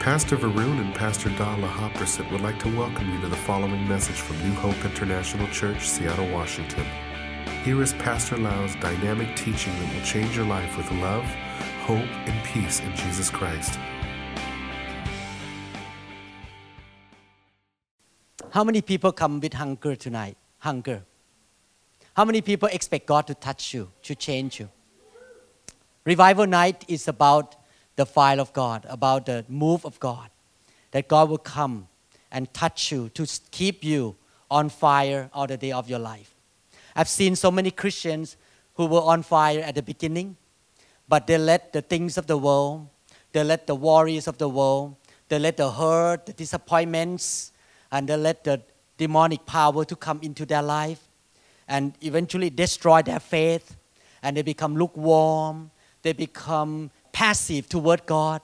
Pastor Varun and Pastor Dala Hopperson would like to welcome you to the following message from New Hope International Church, Seattle, Washington. Here is Pastor Lau's dynamic teaching that will change your life with love, hope, and peace in Jesus Christ. How many people come with hunger tonight? Hunger. How many people expect God to touch you, to change you? Revival night is about the fire of God, about the move of God. That God will come and touch you to keep you on fire all the day of your life. I've seen so many Christians who were on fire at the beginning, but they let the things of the world, they let the worries of the world, they let the hurt, the disappointments, and they let the demonic power to come into their life and eventually destroy their faith and they become lukewarm they become passive toward God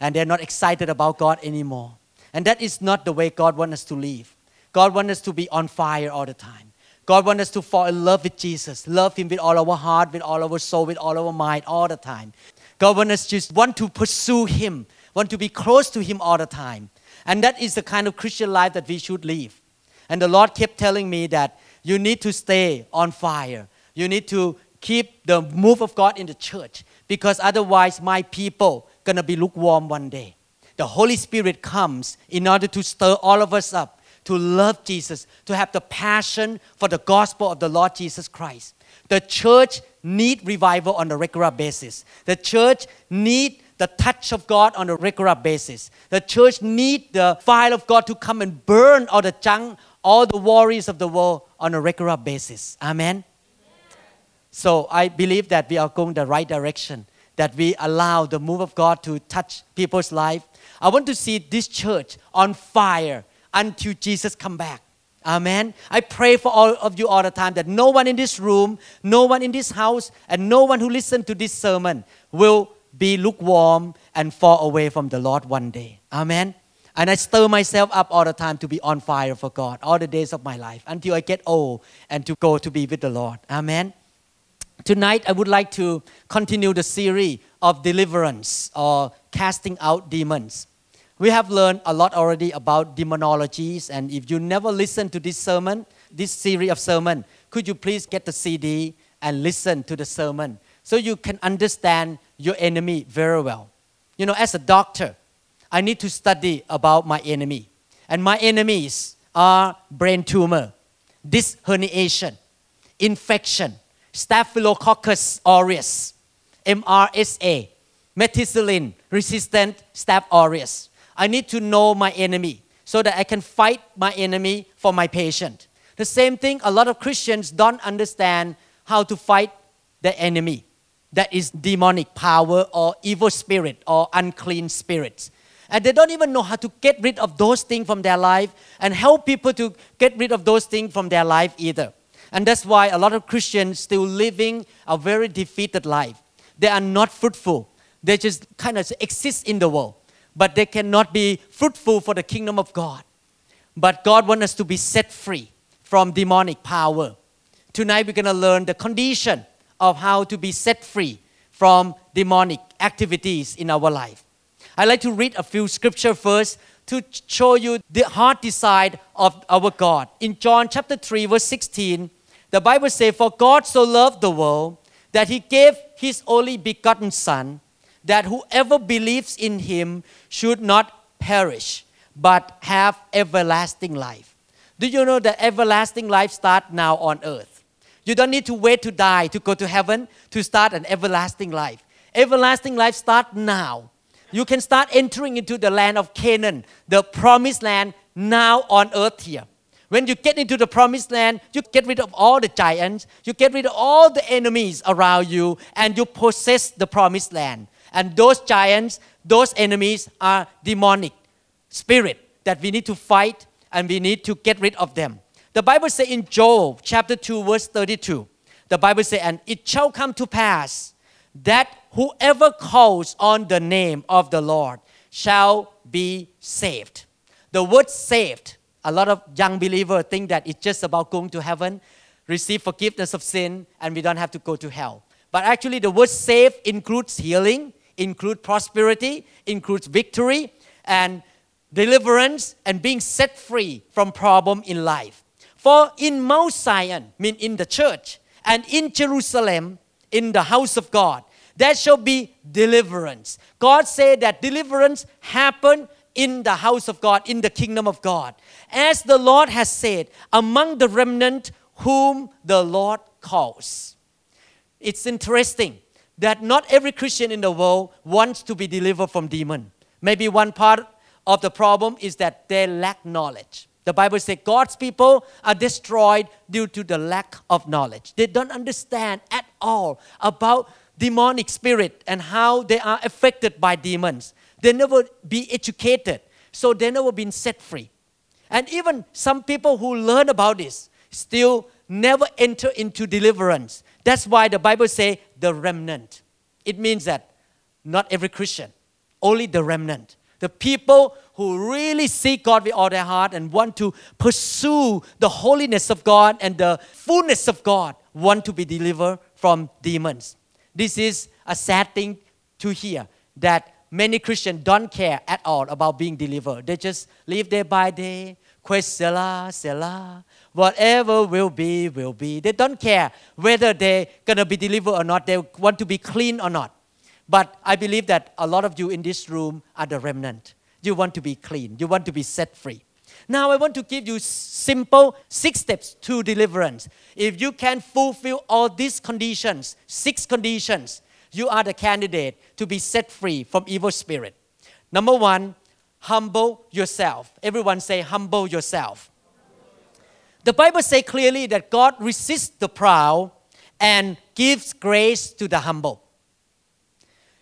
and they're not excited about God anymore. And that is not the way God wants us to live. God wants us to be on fire all the time. God wants us to fall in love with Jesus, love Him with all our heart, with all our soul, with all our mind, all the time. God wants us just want to pursue Him, want to be close to Him all the time. And that is the kind of Christian life that we should live. And the Lord kept telling me that you need to stay on fire. You need to keep the move of God in the church because otherwise my people gonna be lukewarm one day. The Holy Spirit comes in order to stir all of us up to love Jesus, to have the passion for the gospel of the Lord Jesus Christ. The church need revival on a regular basis. The church need the touch of God on a regular basis. The church need the fire of God to come and burn all the junk, all the worries of the world on a regular basis. Amen. So I believe that we are going the right direction, that we allow the move of God to touch people's life. I want to see this church on fire until Jesus come back. Amen. I pray for all of you all the time that no one in this room, no one in this house, and no one who listens to this sermon will be lukewarm and fall away from the Lord one day. Amen. And I stir myself up all the time to be on fire for God all the days of my life until I get old and to go to be with the Lord. Amen. Tonight, I would like to continue the series of deliverance or casting out demons. We have learned a lot already about demonologies, and if you never listened to this sermon, this series of sermon, could you please get the CD and listen to the sermon so you can understand your enemy very well? You know, as a doctor, I need to study about my enemy, and my enemies are brain tumor, disc herniation, infection Staphylococcus aureus, MRSA, methicillin resistant Staph aureus. I need to know my enemy so that I can fight my enemy for my patient. The same thing, a lot of Christians don't understand how to fight the enemy that is demonic power or evil spirit or unclean spirits. And they don't even know how to get rid of those things from their life and help people to get rid of those things from their life either. And that's why a lot of Christians still living a very defeated life. They are not fruitful. They just kind of exist in the world, but they cannot be fruitful for the kingdom of God. But God wants us to be set free from demonic power. Tonight we're going to learn the condition of how to be set free from demonic activities in our life. I'd like to read a few scripture first to show you the heart desire of our God. In John chapter 3 verse 16, the Bible says, For God so loved the world that he gave his only begotten Son, that whoever believes in him should not perish, but have everlasting life. Do you know that everlasting life starts now on earth? You don't need to wait to die to go to heaven to start an everlasting life. Everlasting life starts now. You can start entering into the land of Canaan, the promised land now on earth here. When you get into the promised land, you get rid of all the giants, you get rid of all the enemies around you, and you possess the promised land. And those giants, those enemies are demonic spirit that we need to fight and we need to get rid of them. The Bible says in Joel chapter 2, verse 32, the Bible says, And it shall come to pass that whoever calls on the name of the Lord shall be saved. The word saved a lot of young believers think that it's just about going to heaven, receive forgiveness of sin, and we don't have to go to hell. But actually, the word save includes healing, includes prosperity, includes victory, and deliverance and being set free from problem in life. For in Mount Zion, mean in the church, and in Jerusalem, in the house of God, there shall be deliverance. God said that deliverance happen in the house of God, in the kingdom of God. As the Lord has said, among the remnant whom the Lord calls. It's interesting that not every Christian in the world wants to be delivered from demon. Maybe one part of the problem is that they lack knowledge. The Bible says God's people are destroyed due to the lack of knowledge. They don't understand at all about demonic spirit and how they are affected by demons. They never be educated, so they never been set free. And even some people who learn about this still never enter into deliverance. That's why the Bible say the remnant. It means that not every Christian, only the remnant. The people who really seek God with all their heart and want to pursue the holiness of God and the fullness of God want to be delivered from demons. This is a sad thing to hear that many Christians don't care at all about being delivered. They just live day by day, quest Quesela, Selah, whatever will be, will be. They don't care whether they're gonna be delivered or not. They want to be clean or not. But I believe that a lot of you in this room are the remnant. You want to be clean. You want to be set free. Now I want to give you simple six steps to deliverance. If you can fulfill all these conditions, six conditions, you are the candidate to be set free from evil spirit. Number one, humble yourself. Everyone say, humble yourself. The Bible says clearly that God resists the proud and gives grace to the humble.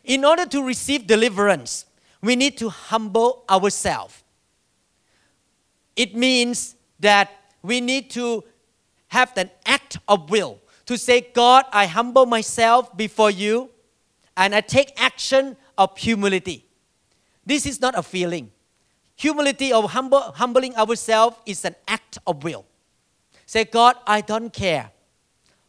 In order to receive deliverance, we need to humble ourselves. It means that we need to have an act of will to say, God, I humble myself before you and I take action of humility. This is not a feeling. Humility or humble, humbling ourselves is an act of will. Say, God, I don't care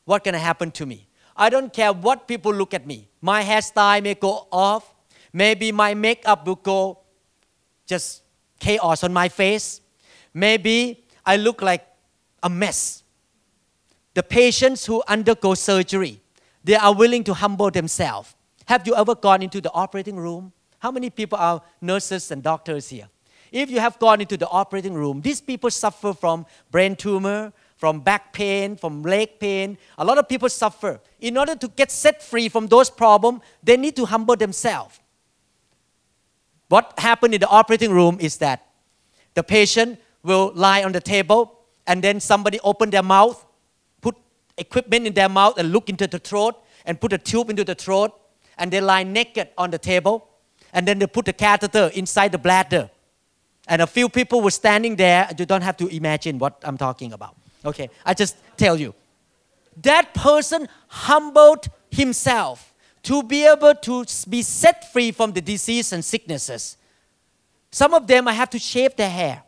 what can happen to me. I don't care what people look at me. My hairstyle may go off. Maybe my makeup will go just chaos on my face. Maybe I look like a mess. The patients who undergo surgery, they are willing to humble themselves. Have you ever gone into the operating room? How many people are nurses and doctors here? If you have gone into the operating room, these people suffer from brain tumor, from back pain, from leg pain. A lot of people suffer. In order to get set free from those problems, they need to humble themselves. What happened in the operating room is that the patient will lie on the table and then somebody open their mouth, put equipment in their mouth and look into the throat and put a tube into the throat and they lie naked on the table and then they put the catheter inside the bladder. And a few people were standing there. You don't have to imagine what I'm talking about. Okay, I just tell you. That person humbled himself to be able to be set free from the disease and sicknesses. Some of them I have to shave their hair.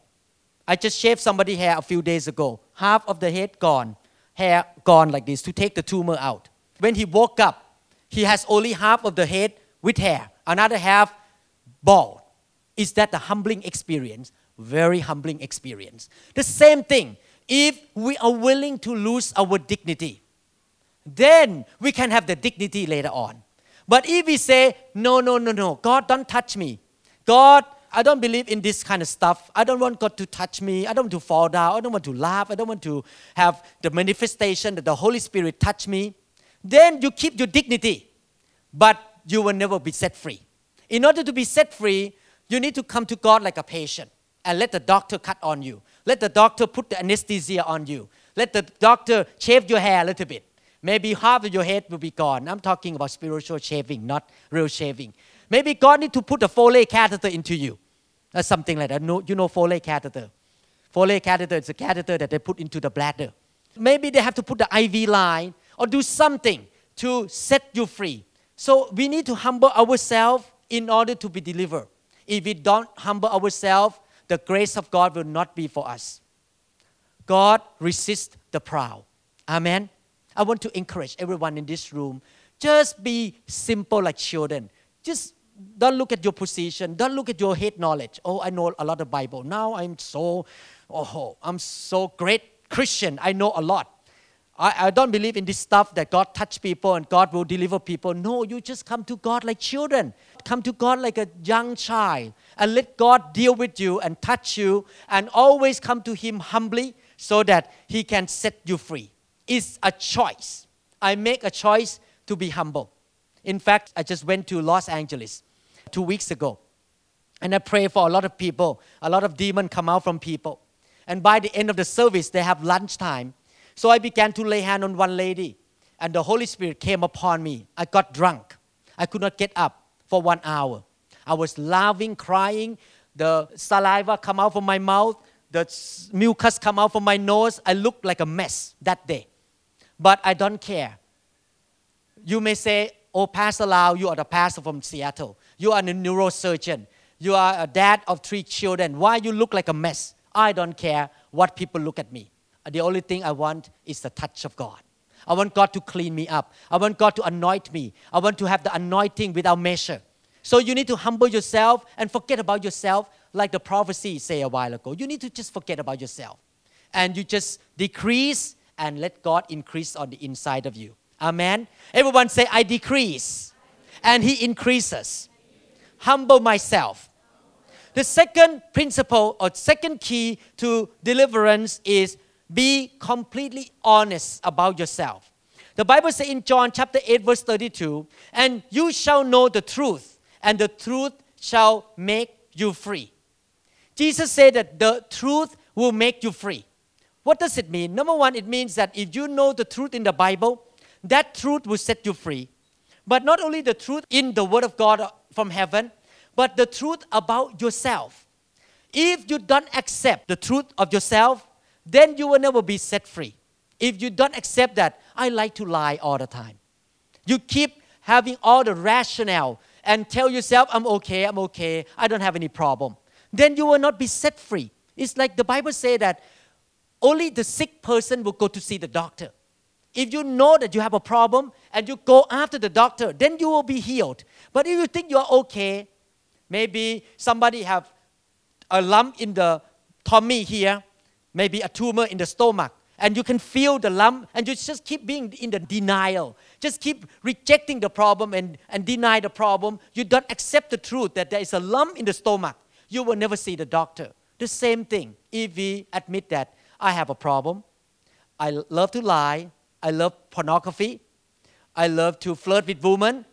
I just shaved somebody's hair a few days ago. Half of the head gone, hair gone like this to take the tumor out. When he woke up, he has only half of the head with hair, another half bald. Is that a humbling experience? Very humbling experience. The same thing if we are willing to lose our dignity, then we can have the dignity later on. But if we say, no, no, no, no, God, don't touch me. God, I don't believe in this kind of stuff. I don't want God to touch me. I don't want to fall down. I don't want to laugh. I don't want to have the manifestation that the Holy Spirit touch me. Then you keep your dignity, but you will never be set free. In order to be set free, you need to come to God like a patient and let the doctor cut on you. Let the doctor put the anesthesia on you. Let the doctor shave your hair a little bit. Maybe half of your head will be gone. I'm talking about spiritual shaving, not real shaving. Maybe God need to put a Foley catheter into you. Or something like that. No, you know Foley catheter. Foley catheter is a catheter that they put into the bladder. Maybe they have to put the IV line or do something to set you free. So we need to humble ourselves in order to be delivered. If we don't humble ourselves, the grace of God will not be for us. God resists the proud. Amen. I want to encourage everyone in this room just be simple like children. Just don't look at your position. Don't look at your head knowledge. Oh, I know a lot of Bible. Now I'm so, oh, I'm so great Christian. I know a lot. I, I don't believe in this stuff that God touch people and God will deliver people. No, you just come to God like children. Come to God like a young child and let God deal with you and touch you and always come to Him humbly so that He can set you free. It's a choice. I make a choice to be humble. In fact, I just went to Los Angeles two weeks ago and I pray for a lot of people. A lot of demons come out from people. And by the end of the service, they have lunchtime so I began to lay hand on one lady, and the Holy Spirit came upon me. I got drunk. I could not get up for one hour. I was laughing, crying. The saliva come out from my mouth. The mucus come out from my nose. I looked like a mess that day. But I don't care. You may say, Oh, Pastor Lau, you are the pastor from Seattle. You are a neurosurgeon. You are a dad of three children. Why you look like a mess? I don't care what people look at me Uh, the only thing I want is the touch of God. I want God to clean me up. I want God to anoint me. I want to have the anointing without measure. So you need to humble yourself and forget about yourself, like the prophecy say a while ago. You need to just forget about yourself. And you just decrease and let God increase on the inside of you. Amen. Everyone say, I decrease and He increases. Humble myself. The second principle or second key to deliverance is be completely honest about yourself. The Bible says in John chapter 8, verse 32, and you shall know the truth, and the truth shall make you free. Jesus said that the truth will make you free. What does it mean? Number one, it means that if you know the truth in the Bible, that truth will set you free. But not only the truth in the Word of God from heaven, but the truth about yourself. If you don't accept the truth of yourself, then you will never be set free. If you don't accept that, I like to lie all the time. You keep having all the rationale and tell yourself, I'm okay, I'm okay, I don't have any problem. Then you will not be set free. It's like the Bible say that only the sick person will go to see the doctor. If you know that you have a problem and you go after the doctor, then you will be healed. But if you think you're okay, maybe somebody have a lump in the tummy here, maybe a tumor in the stomach, and you can feel the lump, and you just keep being in the denial. Just keep rejecting the problem and, and deny the problem. You don't accept the truth that there is a lump in the stomach. You will never see the doctor. The same thing if we admit that I have a problem, I love to lie, I love pornography, I love to flirt with women,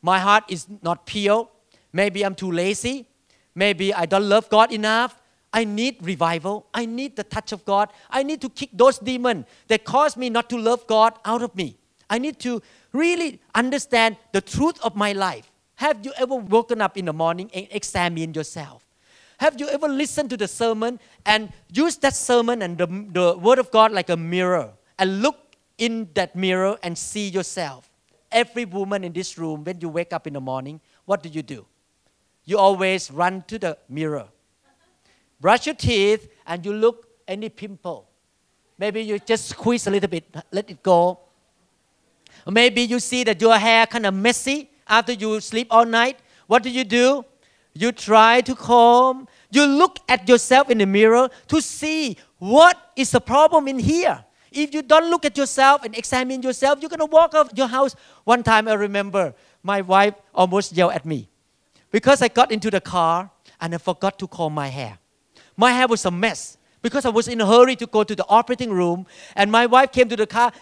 my heart is not pure, maybe I'm too lazy, maybe I don't love God enough, I need revival. I need the touch of God. I need to kick those demons that cause me not to love God out of me. I need to really understand the truth of my life. Have you ever woken up in the morning and examined yourself? Have you ever listened to the sermon and used that sermon and the, the Word of God like a mirror and look in that mirror and see yourself? Every woman in this room, when you wake up in the morning, what do you do? You always run to the mirror brush your teeth and you look any pimple. Maybe you just squeeze a little bit, let it go. Maybe you see that your hair kind of messy after you sleep all night. What do you do? You try to comb. You look at yourself in the mirror to see what is the problem in here. If you don't look at yourself and examine yourself, you're going to walk out your house. One time I remember my wife almost yelled at me because I got into the car and I forgot to comb my hair. My hair was a mess because I was in a hurry to go to the operating room. And my wife came to the car,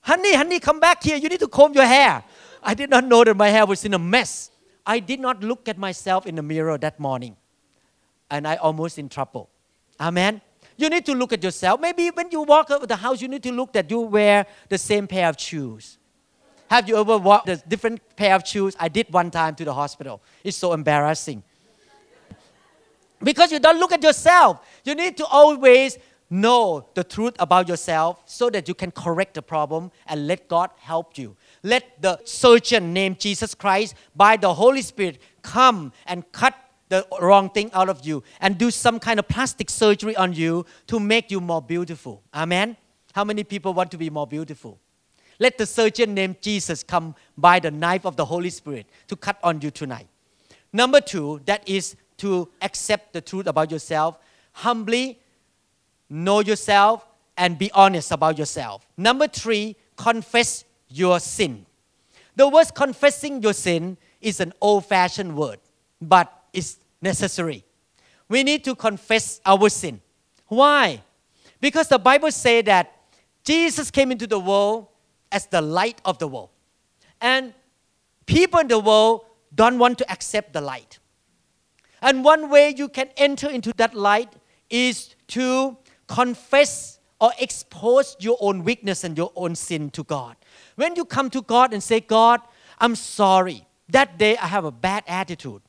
honey, honey, come back here. You need to comb your hair. I did not know that my hair was in a mess. I did not look at myself in the mirror that morning. And I almost in trouble. Amen. You need to look at yourself. Maybe when you walk out of the house, you need to look that you wear the same pair of shoes. Have you ever walked a different pair of shoes? I did one time to the hospital. It's so embarrassing. Because you don't look at yourself. You need to always know the truth about yourself so that you can correct the problem and let God help you. Let the surgeon named Jesus Christ by the Holy Spirit come and cut the wrong thing out of you and do some kind of plastic surgery on you to make you more beautiful. Amen. How many people want to be more beautiful? Let the surgeon named Jesus come by the knife of the Holy Spirit to cut on you tonight. Number two, that is to accept the truth about yourself, humbly know yourself, and be honest about yourself. Number three, confess your sin. The word confessing your sin is an old fashioned word, but it's necessary. We need to confess our sin. Why? Because the Bible says that Jesus came into the world as the light of the world. And people in the world don't want to accept the light. And one way you can enter into that light is to confess or expose your own weakness and your own sin to God. When you come to God and say, God, I'm sorry. That day I have a bad attitude.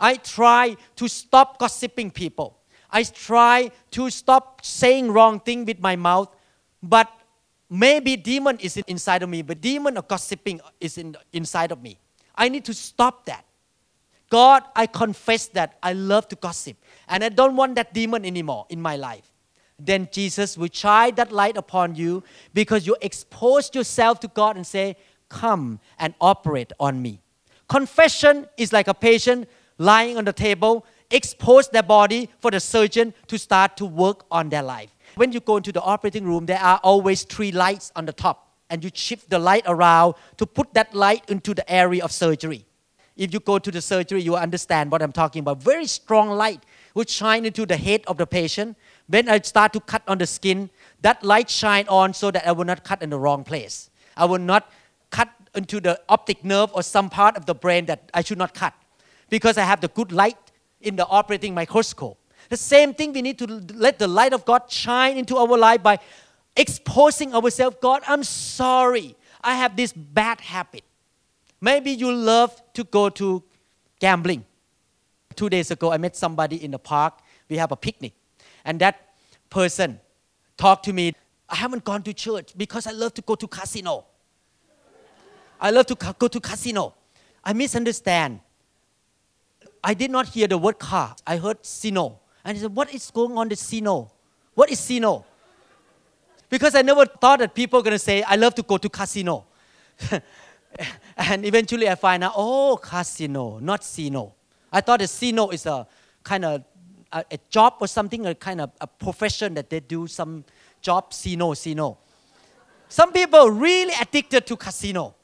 I try to stop gossiping people. I try to stop saying wrong thing with my mouth, but maybe demon is inside of me, but demon of gossiping is in, inside of me. I need to stop that. God, I confess that I love to gossip and I don't want that demon anymore in my life. Then Jesus will shine that light upon you because you expose yourself to God and say, Come and operate on me. Confession is like a patient lying on the table, expose their body for the surgeon to start to work on their life. When you go into the operating room, there are always three lights on the top, and you shift the light around to put that light into the area of surgery. If you go to the surgery, you understand what I'm talking about. Very strong light would shine into the head of the patient. When I start to cut on the skin, that light shine on so that I will not cut in the wrong place. I will not cut into the optic nerve or some part of the brain that I should not cut because I have the good light in the operating microscope. The same thing, we need to let the light of God shine into our life by exposing ourselves. God, I'm sorry. I have this bad habit. Maybe you love to go to gambling. Two days ago, I met somebody in the park. We have a picnic. And that person talked to me. I haven't gone to church because I love to go to casino. I love to go to casino. I misunderstand. I did not hear the word car. I heard sino. And he said, What is going on the sino? What is sino? Because I never thought that people are going to say, I love to go to casino. and eventually I find out, oh, casino, not sino. I thought the sino is a kind of a, a, job or something, a kind of a profession that they do some job, sino, sino. Some people really addicted to casino.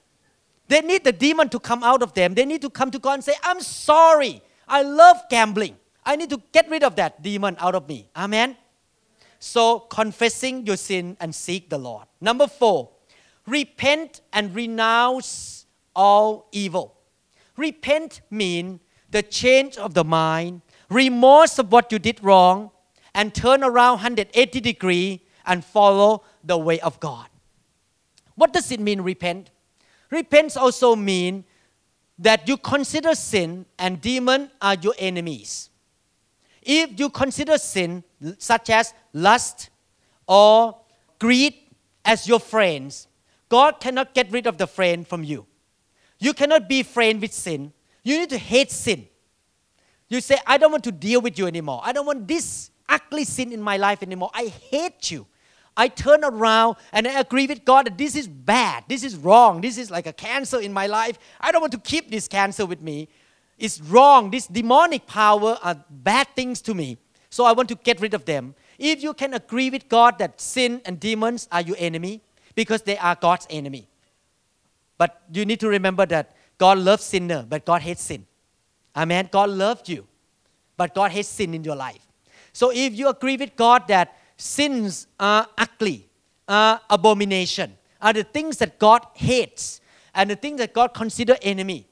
They need the demon to come out of them. They need to come to God and say, I'm sorry. I love gambling. I need to get rid of that demon out of me. Amen. So, confessing your sin and seek the Lord. Number four, repent and renounce all evil. Repent means the change of the mind, remorse of what you did wrong, and turn around 180 degree and follow the way of God. What does it mean, repent? Repent also means that you consider sin and demon are your enemies. If you consider sin such as lust or greed as your friends, God cannot get rid of the friend from you. You cannot be friend with sin. You need to hate sin. You say, I don't want to deal with you anymore. I don't want this ugly sin in my life anymore. I hate you. I turn around and I agree with God that this is bad, this is wrong, this is like a cancer in my life. I don't want to keep this cancer with me. It's wrong. This demonic power are bad things to me. So I want to get rid of them. If you can agree with God that sin and demons are your enemy, because they are God's enemy. But you need to remember that God loves sinner, but God hates sin. Amen. God loved you, but God hates sin in your life. So if you agree with God that sins are ugly, are abomination, are the things that God hates and the things that God considers enemy,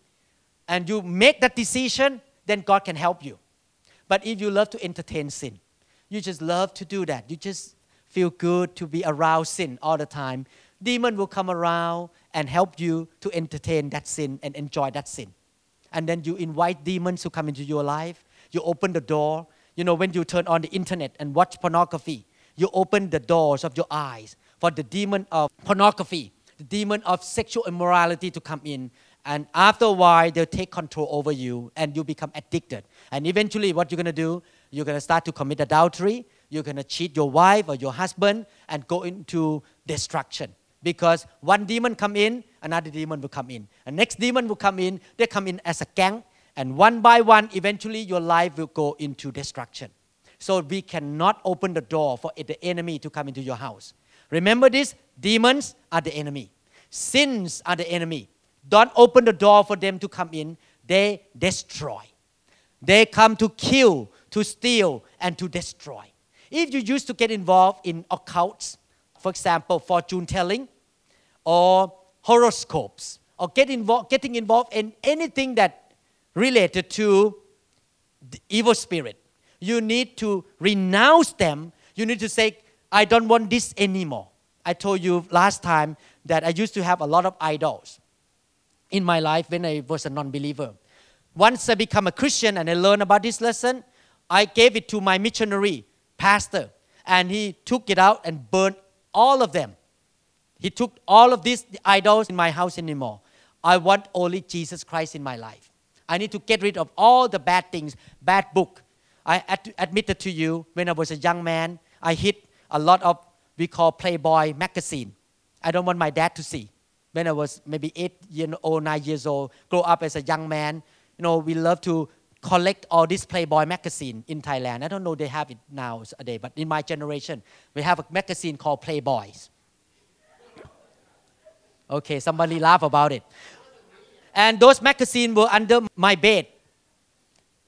and you make that decision, then God can help you. But if you love to entertain sin, you just love to do that. You just feel good to be around sin all the time. Demon will come around and help you to entertain that sin and enjoy that sin. And then you invite demons to come into your life. You open the door. You know, when you turn on the internet and watch pornography, you open the doors of your eyes for the demon of pornography, the demon of sexual immorality to come in. And after a while, they'll take control over you and you become addicted. And eventually, what you're going to do, you're going to start to commit adultery. You're going to cheat your wife or your husband and go into destruction. Because one demon come in, another demon will come in. And next demon will come in. They come in as a gang And one by one, eventually your life will go into destruction. So we cannot open the door for the enemy to come into your house. Remember this demons are the enemy, sins are the enemy. Don't open the door for them to come in, they destroy. They come to kill, to steal, and to destroy. If you used to get involved in occults, for example, fortune telling or horoscopes, or get involved, getting involved in anything that related to evil spirit, you need to renounce them. You need to say, I don't want this anymore. I told you last time that I used to have a lot of idols in my life when I was a non believer. Once I become a Christian and I learned about this lesson, I gave it to my missionary pastor, and he took it out and burned all of them. He took all of these idols in my house anymore. I want only Jesus Christ in my life. I need to get rid of all the bad things, bad book. I ad- admitted to you when I was a young man, I hit a lot of we call Playboy magazine. I don't want my dad to see. When I was maybe eight years old, oh, nine years old, grow up as a young man, you know, we love to collect all this Playboy magazine in Thailand. I don't know they have it now today, but in my generation, we have a magazine called Playboys. Okay, somebody laugh about it. And those magazines were under my bed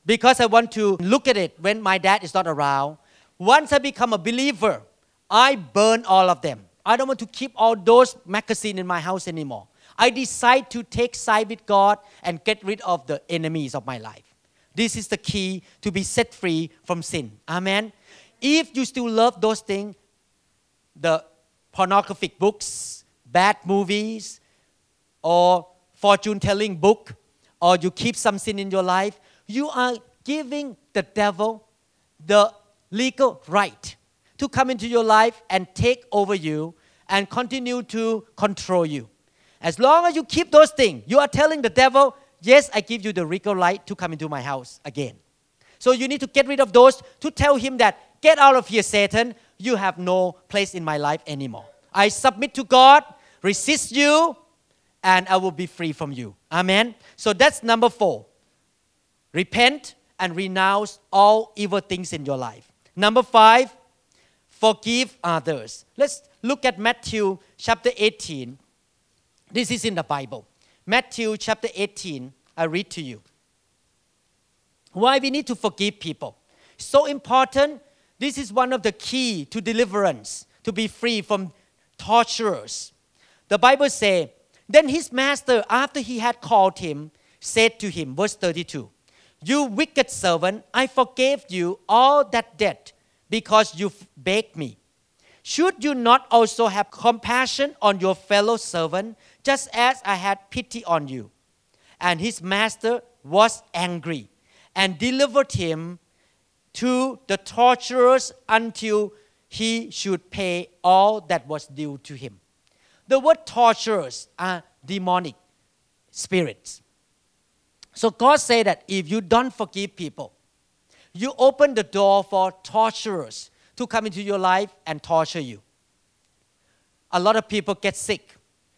because I want to look at it when my dad is not around. Once I become a believer, I burn all of them. I don't want to keep all those magazines in my house anymore. I decide to take side with God and get rid of the enemies of my life. This is the key to be set free from sin. Amen. If you still love those things, the pornographic books, bad movies, or fortune telling book, or you keep some sin in your life, you are giving the devil the legal right to come into your life and take over you and continue to control you. As long as you keep those things, you are telling the devil, Yes, I give you the legal right to come into my house again. So you need to get rid of those to tell him that, Get out of here, Satan. You have no place in my life anymore. I submit to God, resist you, and I will be free from you. Amen. So that's number four. Repent and renounce all evil things in your life. Number five, forgive others. Let's look at Matthew chapter 18. This is in the Bible. Matthew chapter 18, I read to you. Why we need to forgive people. So important. This is one of the key to deliverance, to be free from torturers. The Bible says, Then his master, after he had called him, said to him, verse 32, You wicked servant, I forgave you all that debt because you begged me. Should you not also have compassion on your fellow servant, just as I had pity on you? And his master was angry and delivered him to the torturers until he should pay all that was due to him. The word torturers are demonic spirits. So God said that if you don't forgive people, you open the door for torturers to come into your life and torture you. A lot of people get sick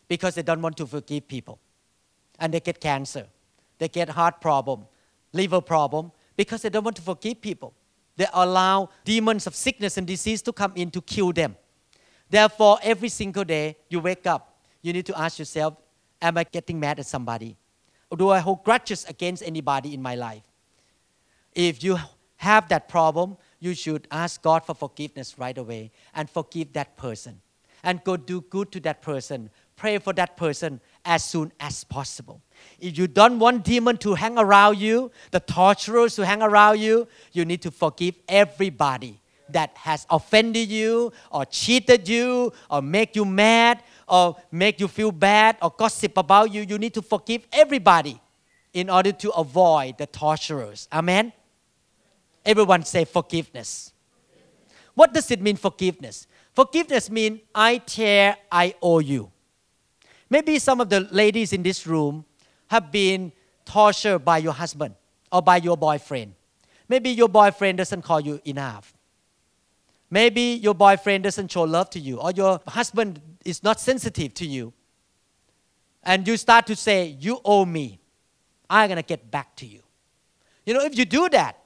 because they don't want to forgive people. And they get cancer. They get heart problem, liver problem because they don't want to forgive people. They allow demons of sickness and disease to come in to kill them. Therefore, every single day you wake up, you need to ask yourself, am I getting mad at somebody? Or do I hold grudges against anybody in my life? If you have that problem, you should ask God for forgiveness right away and forgive that person. And go do good to that person. Pray for that person as soon as possible. If you don't want demon to hang around you, the torturers to hang around you, you need to forgive everybody that has offended you or cheated you or make you mad or make you feel bad or gossip about you. You need to forgive everybody in order to avoid the torturers. Amen. Everyone say forgiveness. What does it mean, forgiveness? Forgiveness means I tear, I owe you. Maybe some of the ladies in this room have been tortured by your husband or by your boyfriend. Maybe your boyfriend doesn't call you enough. Maybe your boyfriend doesn't show love to you, or your husband is not sensitive to you. And you start to say, You owe me. I'm going to get back to you. You know, if you do that,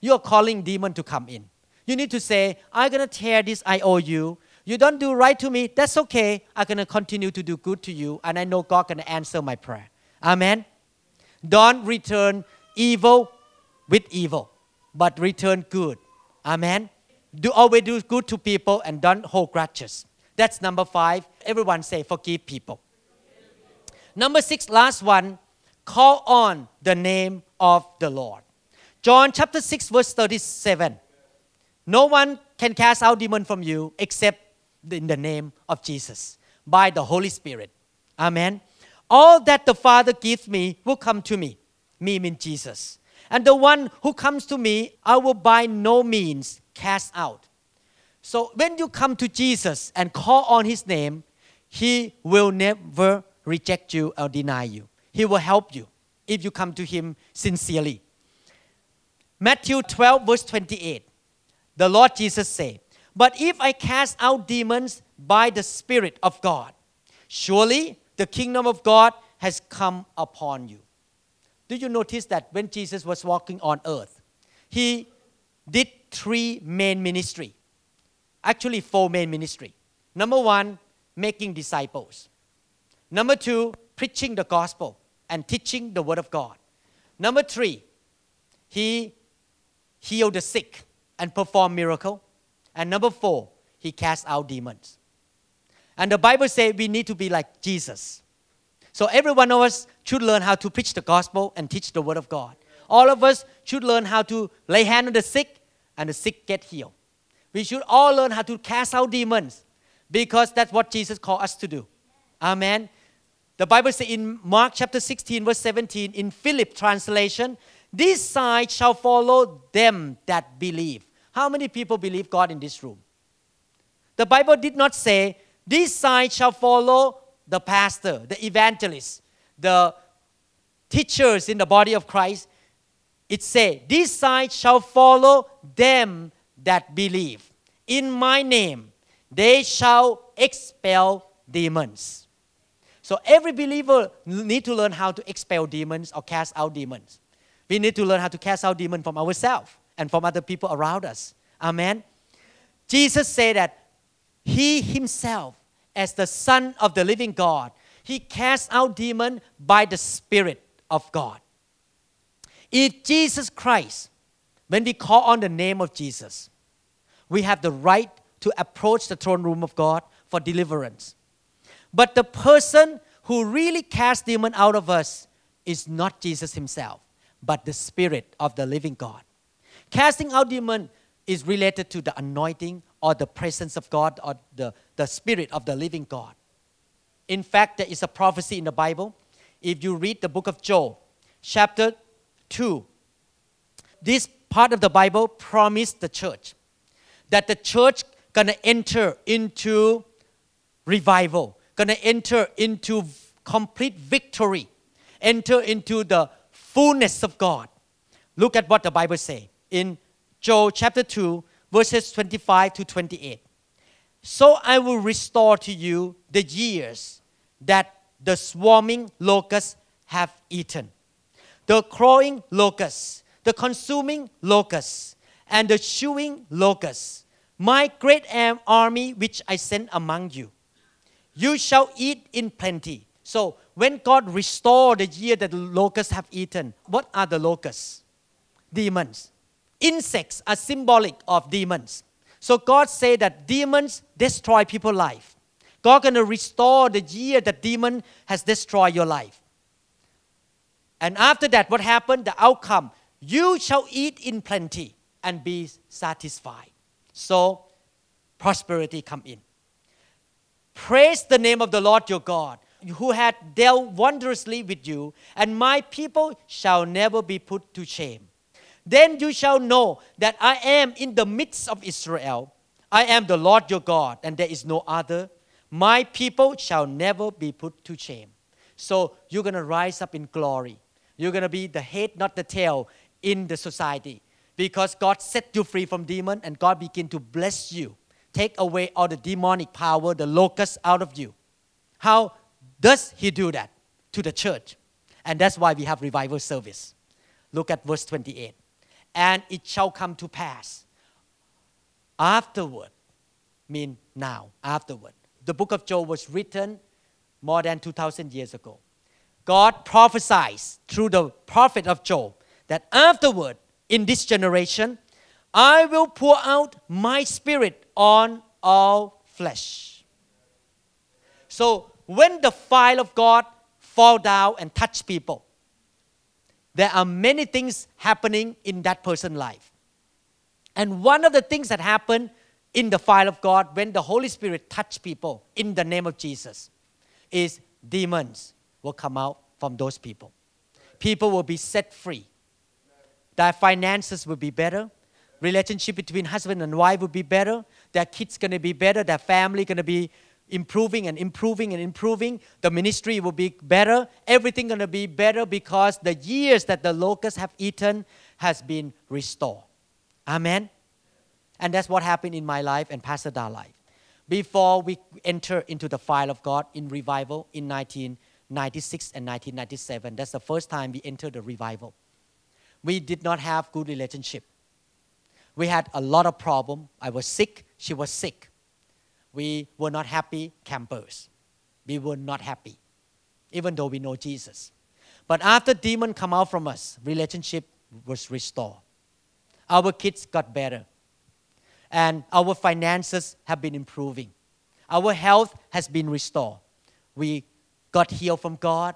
you are calling demon to come in. You need to say, I'm going to tear this IOU. You don't do right to me. That's okay. I'm going to continue to do good to you. And I know God can answer my prayer. Amen. Don't return evil with evil, but return good. Amen. Do always do good to people and don't hold grudges. That's number five. Everyone say forgive people. Number six, last one, call on the name of the Lord. John chapter 6, verse 37. No one can cast out demon from you except in the name of Jesus by the Holy Spirit. Amen. All that the Father gives me will come to me. Me means Jesus. And the one who comes to me, I will by no means cast out. So when you come to Jesus and call on his name, he will never reject you or deny you. He will help you if you come to him sincerely. Matthew 12, verse 28. The Lord Jesus said, But if I cast out demons by the Spirit of God, surely the kingdom of God has come upon you. Do you notice that when Jesus was walking on earth, he did three main ministry. Actually, four main ministry. Number one, making disciples. Number two, preaching the gospel and teaching the word of God. Number three, he healed the sick and performed miracle. And number four, he cast out demons. And the Bible says we need to be like Jesus. So every one of us should learn how to preach the gospel and teach the word of God. All of us should learn how to lay hand on the sick and the sick get healed. We should all learn how to cast out demons because that's what Jesus called us to do. Amen. The Bible says in Mark chapter 16, verse 17, in Philip translation, this sign shall follow them that believe. How many people believe God in this room? The Bible did not say, this sign shall follow the pastor, the evangelist, the teachers in the body of Christ. It said, This sign shall follow them that believe. In my name, they shall expel demons. So every believer need to learn how to expel demons or cast out demons. We need to learn how to cast out demons from ourselves and from other people around us. Amen. Jesus said that he himself, as the Son of the living God, he cast out demons by the Spirit of God. If Jesus Christ, when we call on the name of Jesus, we have the right to approach the throne room of God for deliverance. But the person who really casts demon out of us is not Jesus himself, but the Spirit of the living God. Casting out demon is related to the anointing or the presence of God or the, the Spirit of the living God. In fact, there is a prophecy in the Bible. If you read the book of Joel, chapter 2, this part of the Bible promised the church that the church gonna enter into revival, gonna enter into complete victory, enter into the fullness of God. Look at what the Bible say in Joel chapter 2, verses 25 to 28. So I will restore to you the years that the swarming locusts have eaten, the crowing locusts, the consuming locusts, and the chewing locusts, my great army which I sent among you. You shall eat in plenty. So when God restored the year that the locusts have eaten, what are the locusts? Demons. Insects are symbolic of demons. So God said that demons destroy people's life. God gonna restore the year that demon has destroyed your life. And after that, what happened? The outcome, you shall eat in plenty and be satisfied. So prosperity come in. Praise the name of the Lord your God, who had dealt wondrously with you, and my people shall never be put to shame. Then you shall know that I am in the midst of Israel. I am the Lord your God, and there is no other. My people shall never be put to shame. So you're going to rise up in glory. You're going to be the head, not the tail in the society. Because God set you free from demon and God begin to bless you. Take away all the demonic power, the locust out of you. How does he do that? To the church. And that's why we have revival service Look at verse 28. And it shall come to pass afterward, mean now, afterward. The book of Joel was written more than 2,000 years ago. God prophesies through the prophet of Joel that afterward, in this generation, I will pour out my spirit on all flesh. So when the fire of God fall down and touch people, there are many things happening in that person's life. And one of the things that happen in the fire of God when the Holy Spirit touch people in the name of Jesus is demons will come out from those people. People will be set free. Their finances will be better. Relationship between husband and wife will be better. Their kids going to be better. Their family going to be improving and improving and improving. The ministry will be better. Everything going to be better because the years that the locusts have eaten has been restored. Amen. And that's what happened in my life and Pastor Da's life. Before we enter into the fire of God in revival in 1996 and 1997, that's the first time we entered the revival. We did not have good relationship. We had a lot of problem. I was sick. She was sick. We were not happy campers. We were not happy, even though we know Jesus. But after demon come out from us, relationship was restored. Our kids got better and our finances have been improving. Our health has been restored. We got healed from God.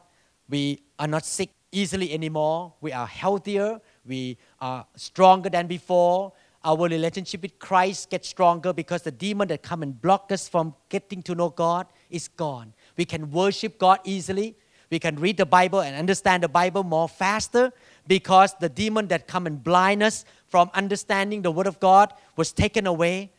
We are not sick easily anymore. We are healthier. We are stronger than before. Our relationship with Christ gets stronger because the demon that come and block us from getting to know God is gone. We can worship God easily. We can read the Bible and understand the Bible more faster because the demon that come and blind us from understanding the Word of God was taken away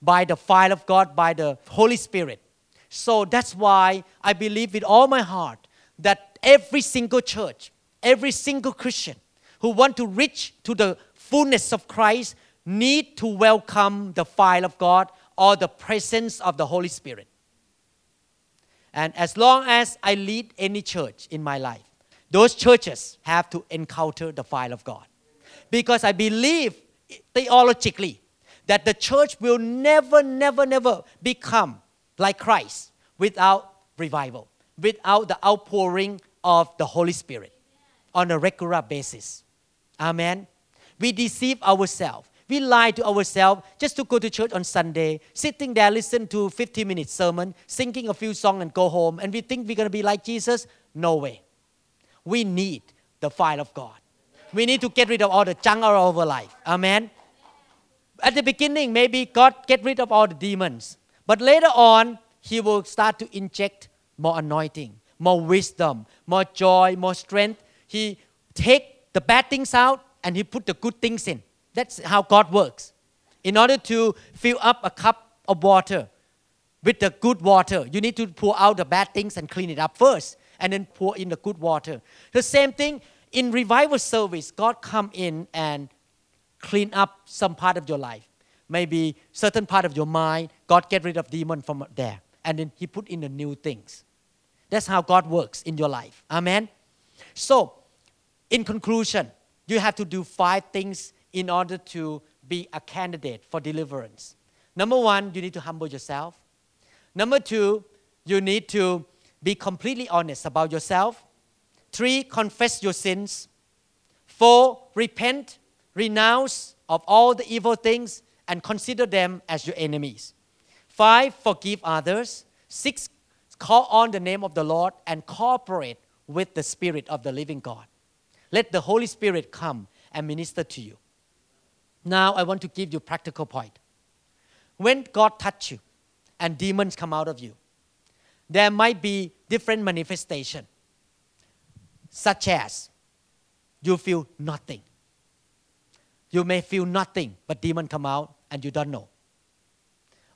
by the fire of God, by the Holy Spirit. So that's why I believe with all my heart that every single church, every single Christian who want to reach to the fullness of Christ need to welcome the fire of God or the presence of the Holy Spirit. And as long as I lead any church in my life, those churches have to encounter the fire of God because I believe theologically that the church will never, never, never become like Christ without revival, without the outpouring of the Holy Spirit on a regular basis. Amen. We deceive ourselves. We lie to ourselves just to go to church on Sunday, sitting there, listen to 15-minute sermon, singing a few songs and go home, and we think we're going to be like Jesus. No way. We need the fire of God. We need to get rid of all the junk out of our life. Amen. At the beginning, maybe God get rid of all the demons. But later on, He will start to inject more anointing, more wisdom, more joy, more strength. He take the bad things out and He put the good things in. That's how God works. In order to fill up a cup of water with the good water, you need to pour out the bad things and clean it up first, and then pour in the good water. The same thing in revival service, God come in and clean up some part of your life. Maybe certain part of your mind, God get rid of demon from there. And then He put in the new things. That's how God works in your life. Amen. So, in conclusion, you have to do five things in order to be a candidate for deliverance. Number one, you need to humble yourself. Number two, you need to be completely honest about yourself. Three, confess your sins. Four, repent, renounce of all the evil things and consider them as your enemies. Five, forgive others. Six, call on the name of the Lord and cooperate with the Spirit of the living God. Let the Holy Spirit come and minister to you. Now, I want to give you practical point. When God touch you and demons come out of you, there might be different manifestation such as you feel nothing. You may feel nothing, but demon come out and you don't know.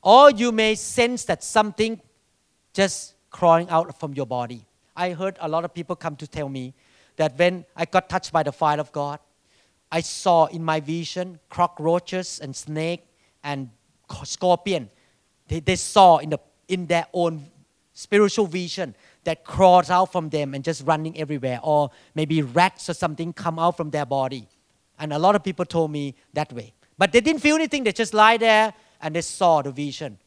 Or you may sense that something just crawling out from your body. I heard a lot of people come to tell me that when I got touched by the fire of God, I saw in my vision cockroaches and snake and scorpion. They, they saw in, the, in their own spiritual vision that crawls out from them and just running everywhere, or maybe rats or something come out from their body. And a lot of people told me that way. But they didn't feel anything, they just lie there and they saw the vision.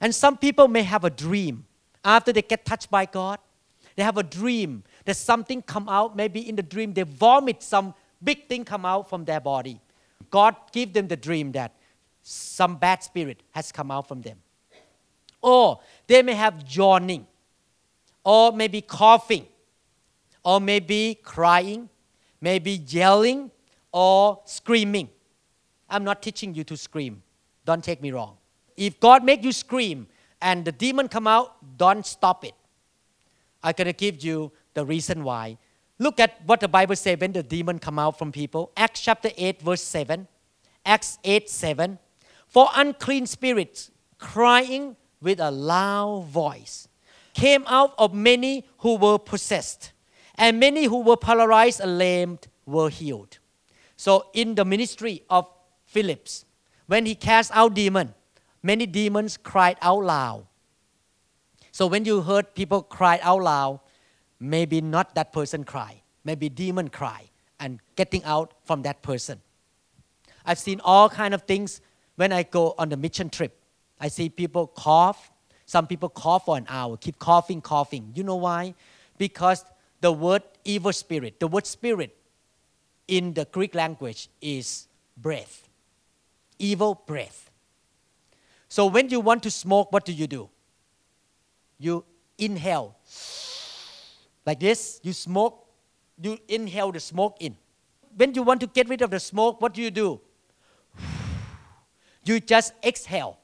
And some people may have a dream after they get touched by God. They have a dream that something come out. Maybe in the dream they vomit some big thing come out from their body. God give them the dream that some bad spirit has come out from them. Or they may have yawning, or maybe coughing, or maybe crying, maybe yelling, or screaming. I'm not teaching you to scream. Don't take me wrong. If God make you scream and the demon come out, don't stop it. I'm going to give you the reason why. Look at what the Bible says when the demon come out from people. Acts chapter 8 verse 7. Acts 8 7. For unclean spirits crying with a loud voice came out of many who were possessed, and many who were paralyzed and lamed were healed. So in the ministry of Philip's, when he cast out demon, many demons cried out loud. So when you heard people cry out loud, maybe not that person cry, maybe demon cry and getting out from that person. I've seen all kind of things when I go on the mission trip. I see people cough. Some people cough for an hour, keep coughing, coughing. You know why? Because the word evil spirit, the word spirit in the Greek language is breath. Evil breath. So when you want to smoke, what do you do? You inhale. Like this, you smoke, you inhale the smoke in. When you want to get rid of the smoke, what do you do? You just exhale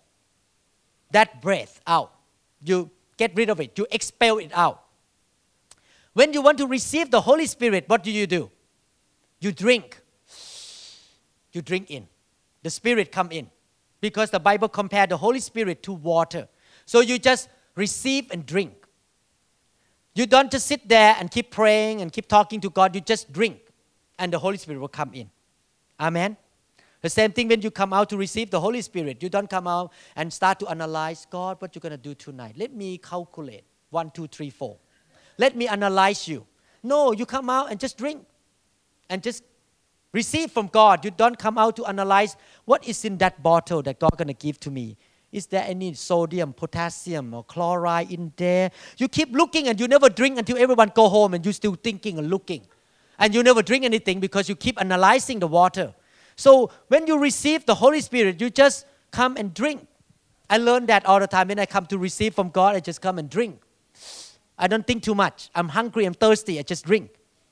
that breath out. You get rid of it, you expel it out. When you want to receive the Holy Spirit, what do you do? You drink. You drink in. The Spirit come in. Because the Bible compared the Holy Spirit to water. So you just receive and drink. You don't just sit there and keep praying and keep talking to God. You just drink, and the Holy Spirit will come in. Amen. The same thing when you come out to receive the Holy Spirit. You don't come out and start to analyze God, what you're going to do tonight. Let me calculate one, two, three, four. Let me analyze you. No, you come out and just drink and just receive from God. You don't come out to analyze what is in that bottle that God going to give to me. Is there any sodium, potassium, or chloride in there? You keep looking and you never drink until everyone go home and you still thinking and looking. And you never drink anything because you keep analyzing the water. So when you receive the Holy Spirit, you just come and drink. I learned that all the time. When I come to receive from God, I just come and drink. I don't think too much. I'm hungry, I'm thirsty, I just drink.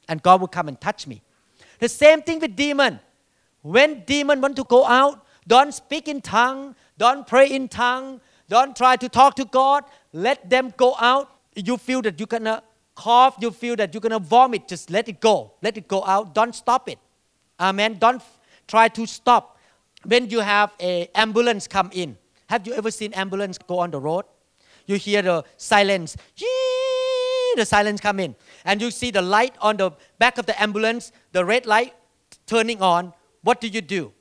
And God will come and touch me. The same thing with demon. When demon want to go out, don't speak in tongue, don't pray in tongue, don't try to talk to God. Let them go out. You feel that you're gonna cough, you feel that you're gonna vomit, just let it go. Let it go out. Don't stop it. Amen. Don't try to stop when you have a ambulance come in. Have you ever seen ambulance go on the road? You hear the silence, the silence come in, and you see the light on the back of the ambulance, the red light turning on. What do you do?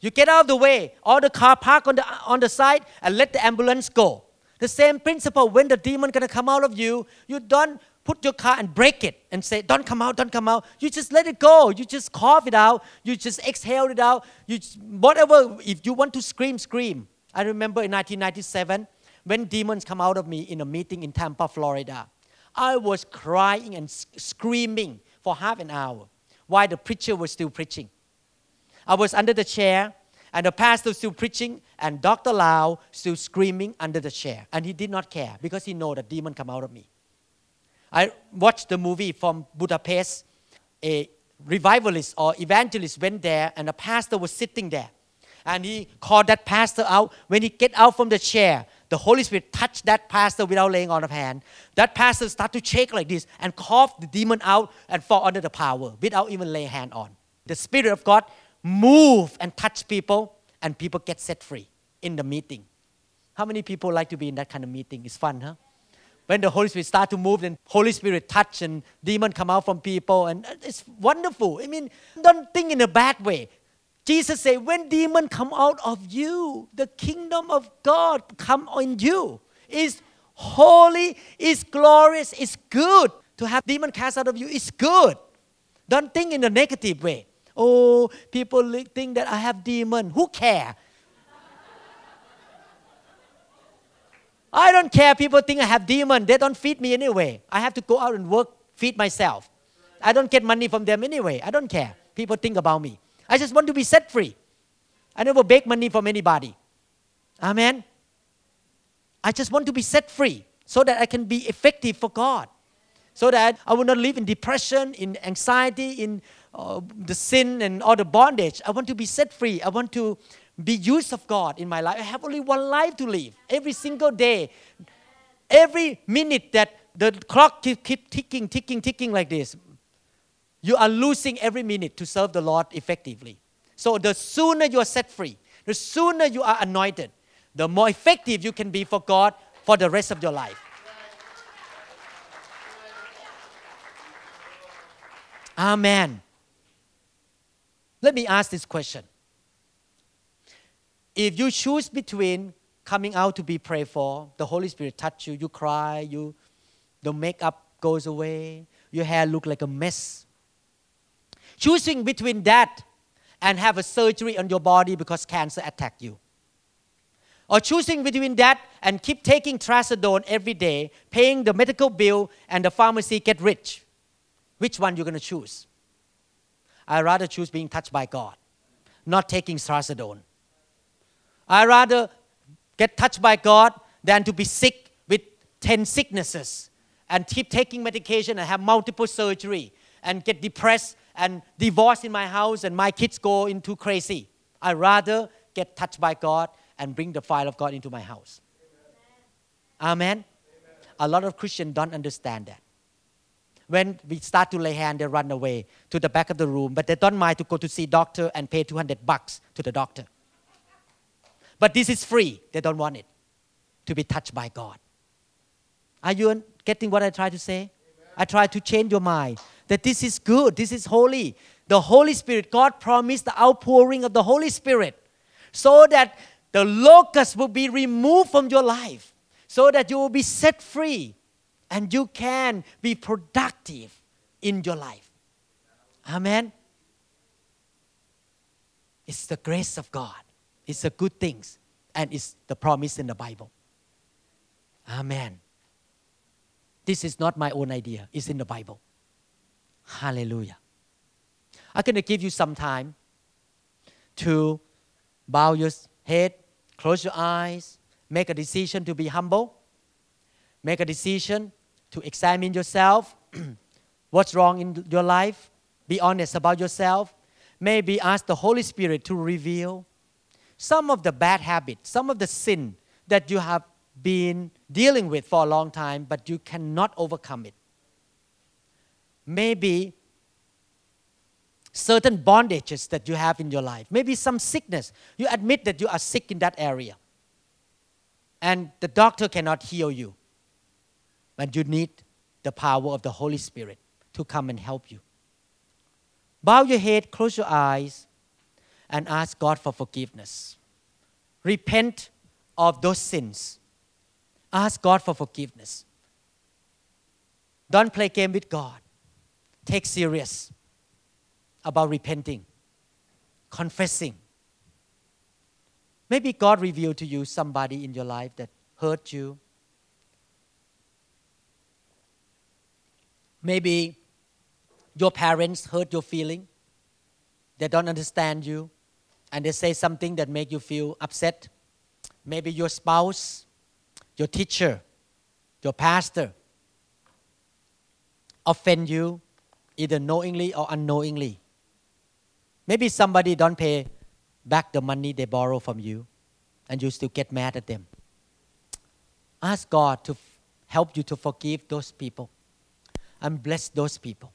You get out of the way, all the car park on the on the side, and let the ambulance go. The same principle. When the demon gonna come out of you, you don't put your car and brake it and say, Don't come out, don't come out. You just let it go. You just cough it out. You just exhale it out. You just, whatever, if you want to scream, scream. I remember in 1997 when demons come out of me in a meeting in Tampa, Florida. I was crying and screaming for half an hour while the preacher was still preaching. I was under the chair and the pastor was still preaching and Dr. Lau still screaming under the chair. And he did not care because he know the demon come out of me. I watched the movie from Budapest. A revivalist or evangelist went there, and the pastor was sitting there. And he called that pastor out. When he get out from the chair, the Holy Spirit touched that pastor without laying on of hand. That pastor start to shake like this and cough the demon out and fall under the power without even laying hand on. The Spirit of God move and touch people, and people get set free in the meeting. How many people like to be in that kind of meeting? It's fun, huh? when the Holy Spirit start to move, then Holy Spirit touch and demon come out from people, and it's wonderful. I mean, don't think in a bad way. Jesus said, when demon come out of you, the kingdom of God come on you. Is holy, it's glorious, it's good. To have demon cast out of you is good. Don't think in a negative way. Oh, people think that I have demon. Who care? I don't care. People think I have demon. They don't feed me anyway. I have to go out and work, feed myself. I don't get money from them anyway. I don't care. People think about me. I just want to be set free. I never beg money from anybody. Amen. I just want to be set free so that I can be effective for God. So that I will not live in depression, in anxiety, in uh, the sin and all the bondage. I want to be set free. I want to be used of God in my life. I have only one life to live. Every single day, every minute that the clock keep, keep ticking, ticking, ticking like this, you are losing every minute to serve the Lord effectively. So the sooner you are set free, the sooner you are anointed, the more effective you can be for God for the rest of your life. Amen. Let me ask this question. If you choose between coming out to be prayed for, the Holy Spirit touch you, you cry, you the makeup goes away, your hair look like a mess. Choosing between that and have a surgery on your body because cancer attacked you. Or choosing between that and keep taking trazodone every day, paying the medical bill and the pharmacy get rich. Which one you're going to choose? I rather choose being touched by God, not taking trazodone. I rather get touched by God than to be sick with 10 sicknesses and keep taking medication and have multiple surgery and get depressed and divorce in my house and my kids go into crazy. I rather get touched by God and bring the fire of God into my house. Amen. Amen. A lot of Christians don't understand that. When we start to lay hand, they run away to the back of the room, but they don't mind to go to see doctor and pay 200 bucks to the doctor. But this is free. They don't want it to be touched by God. Are you getting what I try to say? Amen. I try to change your mind that this is good, this is holy. The Holy Spirit, God promised the outpouring of the Holy Spirit so that the locust will be removed from your life, so that you will be set free and you can be productive in your life. Amen. It's the grace of God. It's the good things and it's the promise in the Bible. Amen. This is not my own idea, it's in the Bible. Hallelujah. I'm going to give you some time to bow your head, close your eyes, make a decision to be humble, make a decision to examine yourself. What's wrong in your life? Be honest about yourself. Maybe ask the Holy Spirit to reveal some of the bad habits, some of the sin that you have been dealing with for a long time, but you cannot overcome it. Maybe certain bondages that you have in your life, maybe some sickness. You admit that you are sick in that area, and the doctor cannot heal you, but you need the power of the Holy Spirit to come and help you. Bow your head, close your eyes, and ask God for forgiveness. Repent of those sins. Ask God for forgiveness. Don't play game with God. Take serious about repenting, confessing. Maybe God revealed to you somebody in your life that hurt you. Maybe your parents hurt your feeling. They don't understand you. And they say something that make you feel upset. Maybe your spouse your teacher your pastor offend you either knowingly or unknowingly. Maybe somebody don't pay back the money they borrow from you and you still get mad at them. Ask god to f- help you to forgive those people and bless those people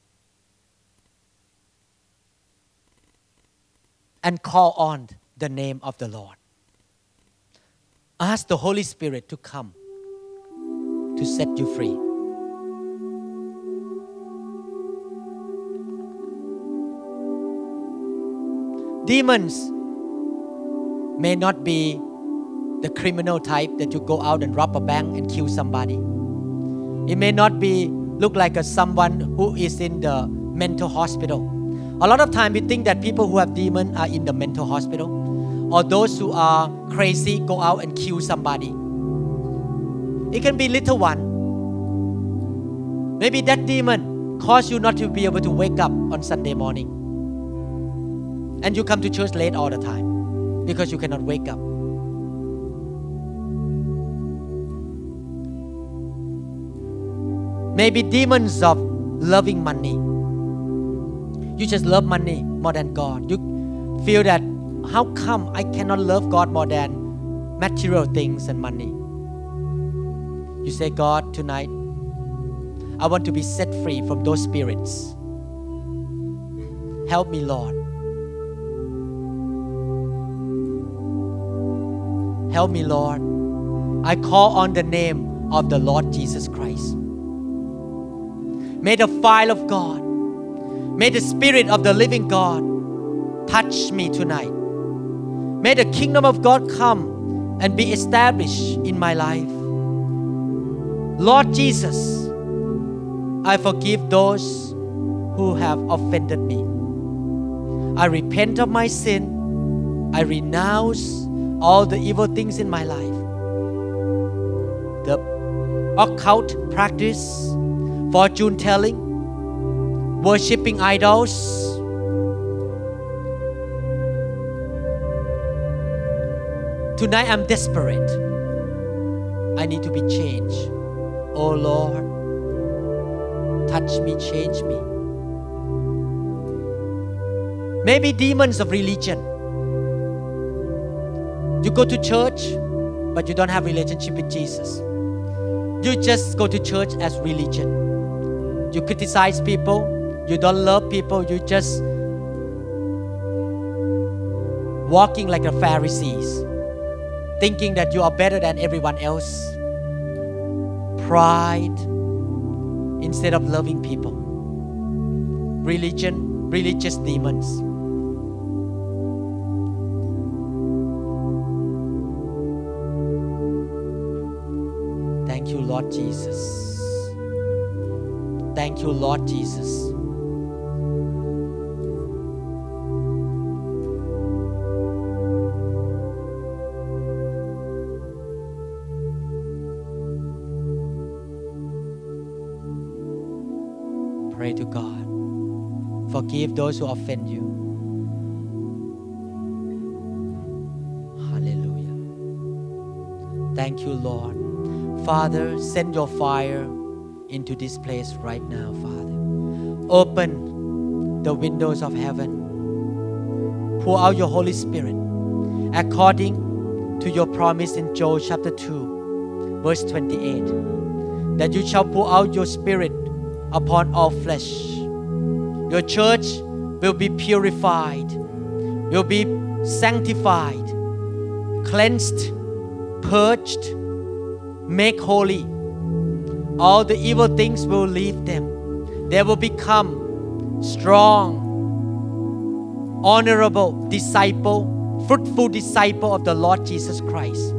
and call on the name of the Lord. Ask the Holy Spirit to come to set you free. Demons may not be the criminal type that you go out and rob a bank and kill somebody. It may not be look like a someone who is in the mental hospital. A lot of time we think that people who have demon are in the mental hospital, or those who are crazy go out and kill somebody. It can be little one. Maybe that demon cause you not to be able to wake up on Sunday morning, and you come to church late all the time because you cannot wake up. Maybe demons of loving money. You just love money more than God. You feel that how come I cannot love God more than material things and money? You say, God, tonight, I want to be set free from those spirits. Help me, Lord. Help me, Lord. I call on the name of the Lord Jesus Christ. May the fire of God, may the Spirit of the living God touch me tonight. May the kingdom of God come and be established in my life. Lord Jesus, I forgive those who have offended me. I repent of my sin. I renounce all the evil things in my life. The occult practice fortune telling, worshipping idols. Tonight I'm desperate. I need to be changed. Oh Lord, touch me, change me. Maybe demons of religion. You go to church, but you don't have relationship with Jesus. You just go to church as religion you criticize people, you don't love people, you just walking like the Pharisees, thinking that you are better than everyone else. Pride instead of loving people. Religion, religious demons. Thank you, Lord Jesus. Thank you, Lord Jesus. Pray to God. Forgive those who offend you. Hallelujah. Thank you, Lord. Father, send your fire into this place right now, Father. Open the windows of heaven. Pour out your Holy Spirit according to your promise in Joel chapter 2, verse 28, that you shall pour out your Spirit upon all flesh. Your church will be purified, will be sanctified, cleansed, purged, make holy all the evil things will leave them. They will become strong, honorable disciple, fruitful disciple of the Lord Jesus Christ.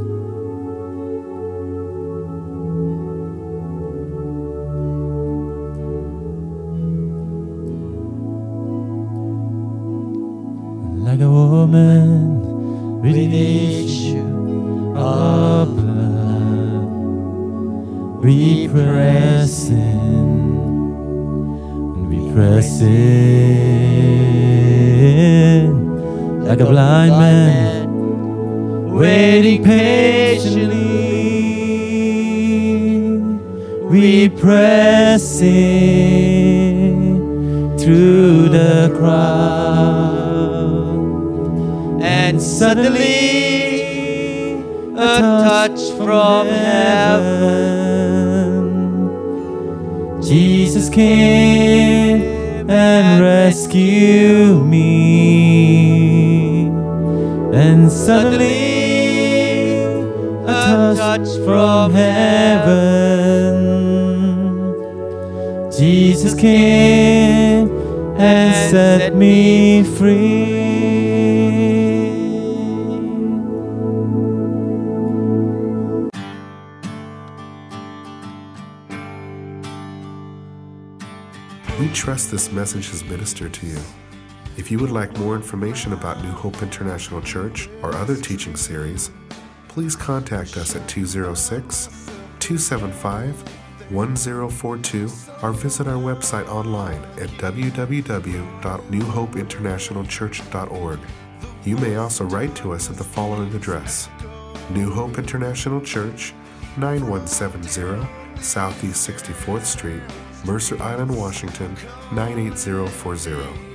Like a blind man waiting patiently. We pressing through the crowd, and suddenly a touch from heaven Jesus came and rescued me. Suddenly, a touch from heaven. Jesus came and set me free. We trust this message has ministered to you. If you would like more information about New Hope International Church or other teaching series, please contact us at 206 275 1042 or visit our website online at www.newhopeinternationalchurch.org. You may also write to us at the following address New Hope International Church, 9170 Southeast 64th Street, Mercer Island, Washington 98040.